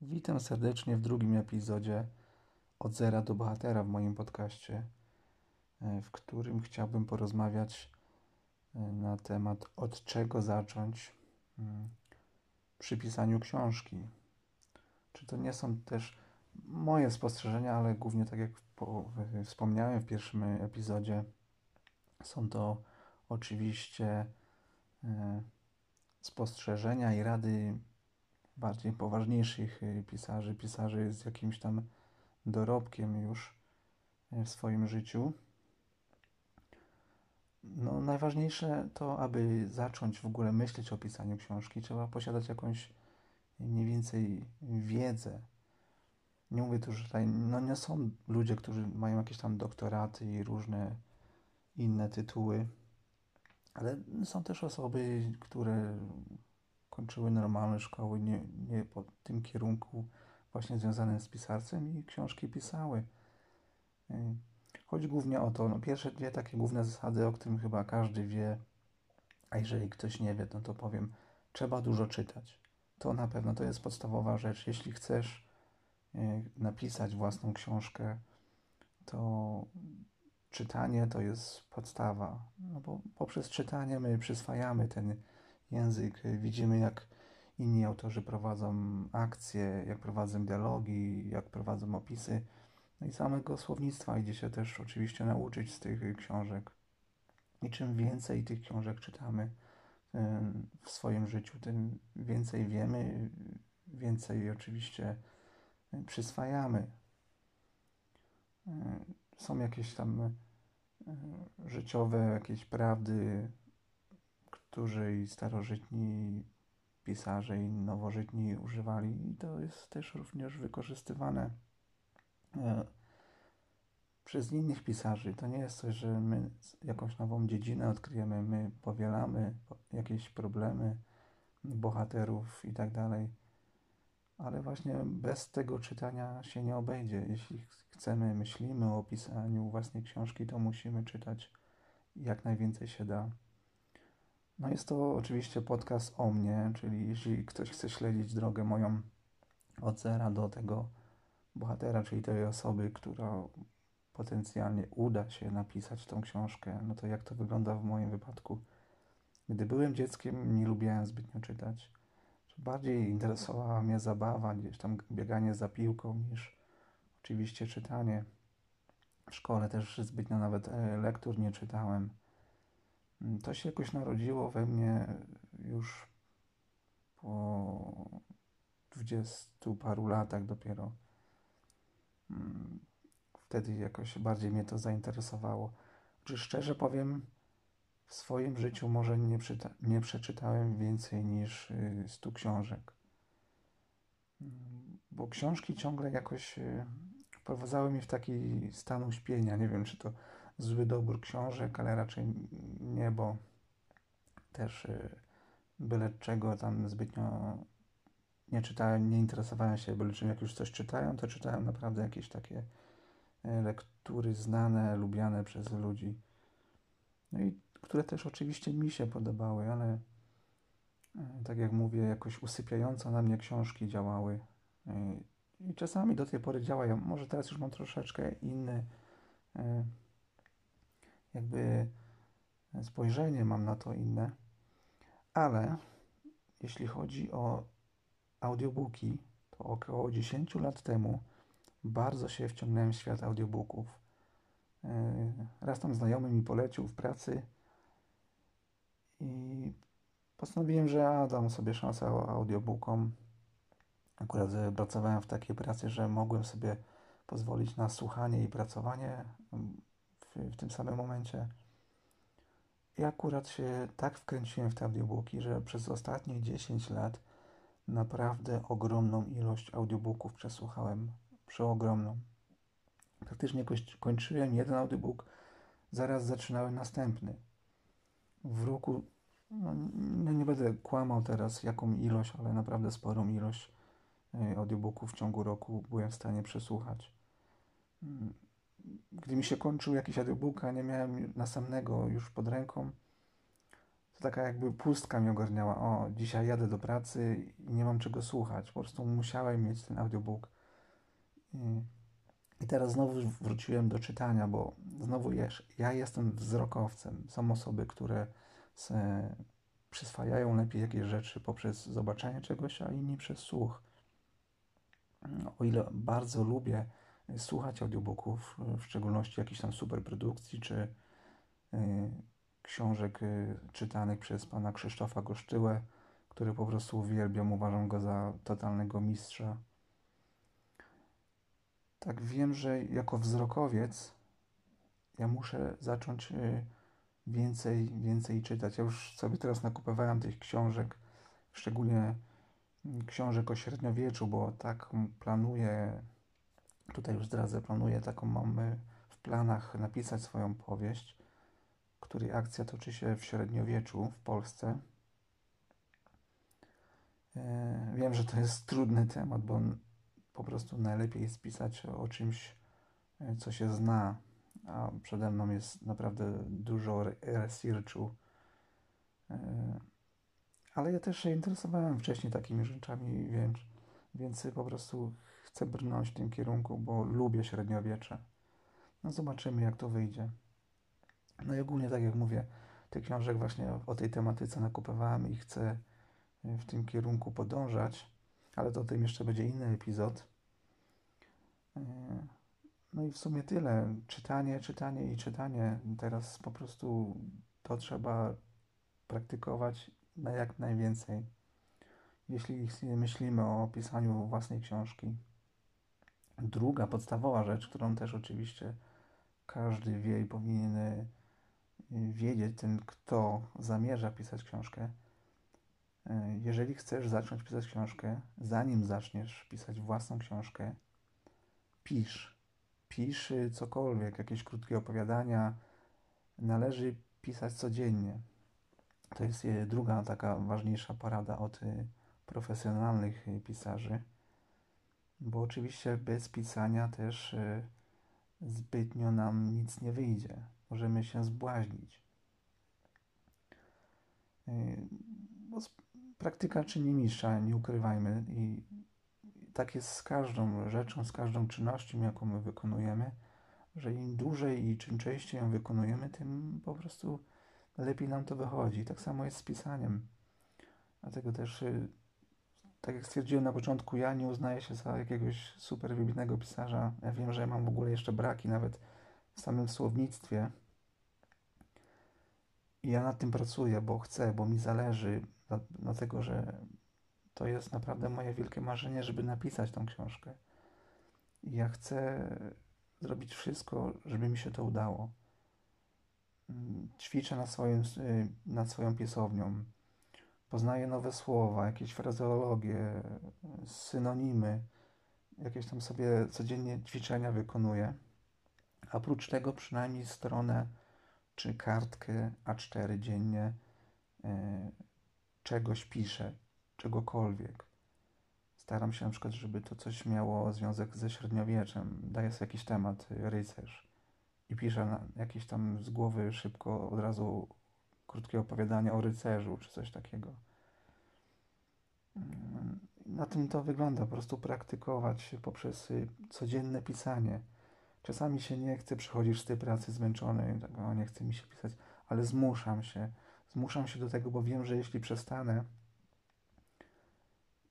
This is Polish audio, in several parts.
Witam serdecznie w drugim epizodzie Od zera do bohatera w moim podcaście, e, w którym chciałbym porozmawiać e, na temat od czego zacząć mm, przy pisaniu książki. Czy to nie są też moje spostrzeżenia, ale głównie tak jak wspomniałem w pierwszym epizodzie, są to oczywiście spostrzeżenia i rady bardziej poważniejszych y, pisarzy, pisarzy z jakimś tam dorobkiem już y, w swoim życiu. No, najważniejsze to, aby zacząć w ogóle myśleć o pisaniu książki, trzeba posiadać jakąś mniej więcej wiedzę. Nie mówię tu, że tutaj no nie są ludzie, którzy mają jakieś tam doktoraty i różne inne tytuły, ale są też osoby, które kończyły normalne szkoły, nie, nie po tym kierunku właśnie związanym z pisarstwem i książki pisały. Y, chodzi głównie o to, no pierwsze dwie takie główne zasady, o którym chyba każdy wie, a jeżeli ktoś nie wie, no to powiem, trzeba dużo czytać. To na pewno to jest podstawowa rzecz. Jeśli chcesz y, napisać własną książkę, to czytanie to jest podstawa. No bo poprzez czytanie my przyswajamy ten język, widzimy jak inni autorzy prowadzą akcje, jak prowadzą dialogi, jak prowadzą opisy. No i samego słownictwa idzie się też oczywiście nauczyć z tych książek. I czym więcej tych książek czytamy w swoim życiu, tym więcej wiemy, więcej oczywiście przyswajamy. Są jakieś tam życiowe jakieś prawdy, którzy i starożytni pisarze i nowożytni używali i to jest też również wykorzystywane e, przez innych pisarzy. To nie jest coś, że my jakąś nową dziedzinę odkryjemy, my powielamy jakieś problemy bohaterów i tak dalej. Ale właśnie bez tego czytania się nie obejdzie. Jeśli chcemy, myślimy o pisaniu własnej książki, to musimy czytać jak najwięcej się da. No jest to oczywiście podcast o mnie, czyli jeśli ktoś chce śledzić drogę moją od zera do tego bohatera, czyli tej osoby, która potencjalnie uda się napisać tą książkę, no to jak to wygląda w moim wypadku? Gdy byłem dzieckiem, nie lubiłem zbytnio czytać. Bardziej interesowała mnie zabawa, gdzieś tam bieganie za piłką, niż oczywiście czytanie. W szkole też zbytnio nawet e, lektur nie czytałem. Mm, to się jakoś narodziło we mnie już po dwudziestu paru latach dopiero. Mm, wtedy jakoś bardziej mnie to zainteresowało. Czy szczerze powiem, w swoim życiu może nie, nie przeczytałem więcej niż y, stu książek. Mm, bo książki ciągle jakoś y, wprowadzały mnie w taki stan uśpienia. Nie wiem, czy to zły dobór książek, ale raczej nie, bo też y, byle czego tam zbytnio nie czytałem, nie interesowałem się byle czym. Jak już coś czytałem, to czytałem naprawdę jakieś takie lektury znane, lubiane przez ludzi. No i które też oczywiście mi się podobały, ale y, tak jak mówię, jakoś usypiająco na mnie książki działały. I czasami do tej pory działają. Może teraz już mam troszeczkę inny jakby spojrzenie mam na to inne, ale jeśli chodzi o audiobooki, to około 10 lat temu bardzo się wciągnąłem w świat audiobooków. E, raz tam znajomy mi polecił w pracy i postanowiłem, że a, dam sobie szansę audiobookom. Akurat pracowałem w takiej pracy, że mogłem sobie pozwolić na słuchanie i pracowanie w, w tym samym momencie. I akurat się tak wkręciłem w te audiobooki, że przez ostatnie 10 lat naprawdę ogromną ilość audiobooków przesłuchałem. Przeogromną. Praktycznie kończyłem jeden audiobook, zaraz zaczynałem następny. W roku, no, nie będę kłamał teraz jaką ilość, ale naprawdę sporą ilość e, audiobooków w ciągu roku byłem w stanie przesłuchać. Mm, gdy mi się kończył jakiś audiobook, a nie miałem następnego już pod ręką, to taka jakby pustka mnie ogarniała. O, dzisiaj jadę do pracy i nie mam czego słuchać. Po prostu musiałem mieć ten audiobook. I teraz znowu wróciłem do czytania, bo znowu jesz, ja jestem wzrokowcem. Są osoby, które przyswajają lepiej jakieś rzeczy poprzez zobaczenie czegoś, a inni przez słuch. O ile bardzo lubię słuchać audiobooków, w szczególności jakichś tam superprodukcji, czy y, książek y, czytanych przez pana Krzysztofa Gosztyłę, który po prostu uwielbiam, uważam go za totalnego mistrza. Tak wiem, że jako wzrokowiec ja muszę zacząć y, więcej, więcej czytać. Ja już sobie teraz nakupowałem tych książek, szczególnie mm, książek o średniowieczu, bo tak planuję, tutaj już zdradzę, planuję taką mamy w planach napisać swoją powieść której akcja toczy się w średniowieczu w Polsce. E, wiem, że to jest trudny temat, bo po prostu najlepiej jest pisać o czymś, e, co się zna, a przede mną jest naprawdę dużo researchu. E, ale ja też się interesowałem wcześniej takimi rzeczami, więc, więc po prostu chcę brnąć w tym kierunku, bo lubię średniowiecze. No zobaczymy, jak to wyjdzie. No i ogólnie, tak jak mówię, tych książek właśnie o tej tematyce nakupowałem i chcę w tym kierunku podążać, ale to o tym jeszcze będzie inny epizod. E, no i w sumie tyle. Czytanie, czytanie i czytanie. Teraz po prostu to trzeba praktykować na jak najwięcej. Jeśli myślimy o pisaniu własnej książki. Druga podstawowa rzecz, którą też oczywiście każdy wie i powinien wiedzieć ten, kto zamierza pisać książkę. E, jeżeli chcesz zacząć pisać książkę, zanim zaczniesz pisać własną książkę, pisz. Pisz cokolwiek, jakieś krótkie opowiadania. Należy pisać codziennie. To jest druga taka ważniejsza porada od y, profesjonalnych y, pisarzy, bo oczywiście bez pisania też y, zbytnio nam nic nie wyjdzie możemy się zbłaźnić. Bo praktyka czyni mistrza, nie ukrywajmy. I tak jest z każdą rzeczą, z każdą czynnością, jaką my wykonujemy, że im dłużej i czym częściej ją wykonujemy, tym po prostu lepiej nam to wychodzi. Tak samo jest z pisaniem. Dlatego też, yy, tak jak stwierdziłem na początku, ja nie uznaję się za jakiegoś super wybitnego pisarza. Ja wiem, że mam w ogóle jeszcze braki, nawet w samym słownictwie. I ja nad tym pracuję, bo chcę, bo mi zależy, dlatego że to jest naprawdę moje wielkie marzenie, żeby napisać tą książkę. I ja chcę zrobić wszystko, żeby mi się to udało. Ćwiczę nad, swoim, nad swoją pisownią. Poznaję nowe słowa, jakieś frazeologie, synonimy. Jakieś tam sobie codziennie ćwiczenia wykonuję. A oprócz tego przynajmniej stronę czy kartkę A4 dziennie e, czegoś piszę, czegokolwiek. Staram się na przykład, żeby to coś miało związek ze średniowieczem. Daję sobie jakiś temat, rycerz i piszę jakieś tam z głowy szybko od razu krótkie opowiadanie o rycerzu, czy coś takiego. Mm, na tym to wygląda, po prostu praktykować poprzez y, codzienne pisanie. Czasami się nie chce, przychodzisz z tej pracy zmęczony, tak, o, nie chce mi się pisać, ale zmuszam się. Zmuszam się do tego, bo wiem, że jeśli przestanę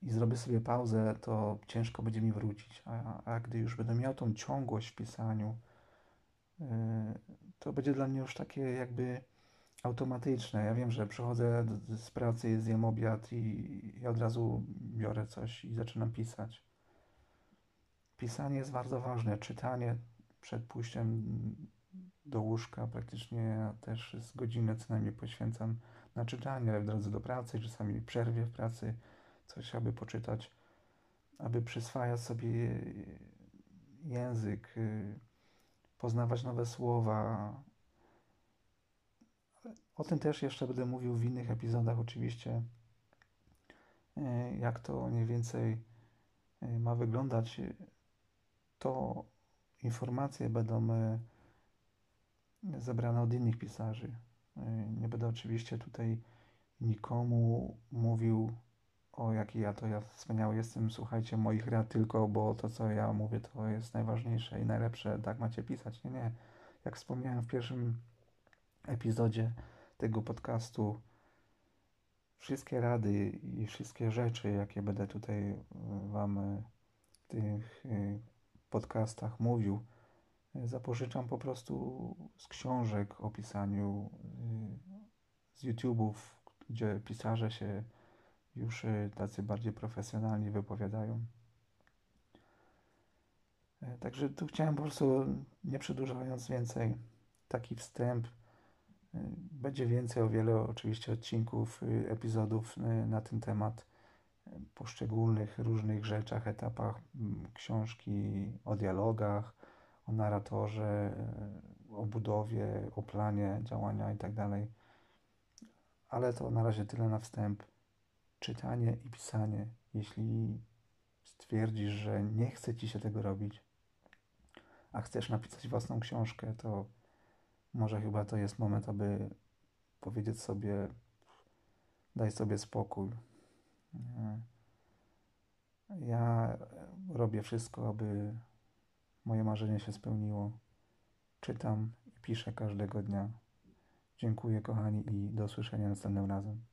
i zrobię sobie pauzę, to ciężko będzie mi wrócić. A, a gdy już będę miał tą ciągłość w pisaniu, yy, to będzie dla mnie już takie jakby automatyczne. Ja wiem, że przychodzę z pracy, zjem obiad i, od razu biorę coś i zaczynam pisać. Pisanie jest bardzo ważne, czytanie przed pójściem do łóżka praktycznie też z godziny co najmniej poświęcam na czytanie w drodze do pracy, czasami przerwie w pracy, coś aby poczytać, aby przyswajać sobie język, poznawać nowe słowa. O tym też jeszcze będę mówił w innych epizodach oczywiście, jak to mniej więcej ma wyglądać. To informacje będą zebrane od innych pisarzy. Nie będę oczywiście tutaj nikomu mówił, o jaki ja to ja wspaniały jestem, słuchajcie moich rad tylko, bo to co ja mówię to jest najważniejsze i najlepsze, tak macie pisać. Nie, nie. Jak wspomniałem w pierwszym epizodzie tego podcastu, wszystkie rady i wszystkie rzeczy, jakie będę tutaj Wam w tych y, podcastach mówił, zapożyczam po prostu z książek o pisaniu, z YouTube'ów, gdzie pisarze się już y, tacy bardziej profesjonalni wypowiadają. E, także tu chciałem po prostu, nie przedłużając więcej, taki wstęp. Y, będzie więcej, o wiele oczywiście odcinków, epizodów na ten temat, poszczególnych różnych rzeczach, etapach książki, o dialogach, o narratorze, o budowie, o planie działania itd. Tak Ale to na razie tyle na wstęp. Czytanie i pisanie. Jeśli stwierdzisz, że nie chce ci się tego robić, a chcesz napisać własną książkę, to może chyba to jest moment, aby powiedzieć sobie: daj sobie spokój. Ja robię wszystko, aby Moje marzenie się spełniło. Czytam i piszę każdego dnia. Dziękuję, kochani, i do usłyszenia następnym razem.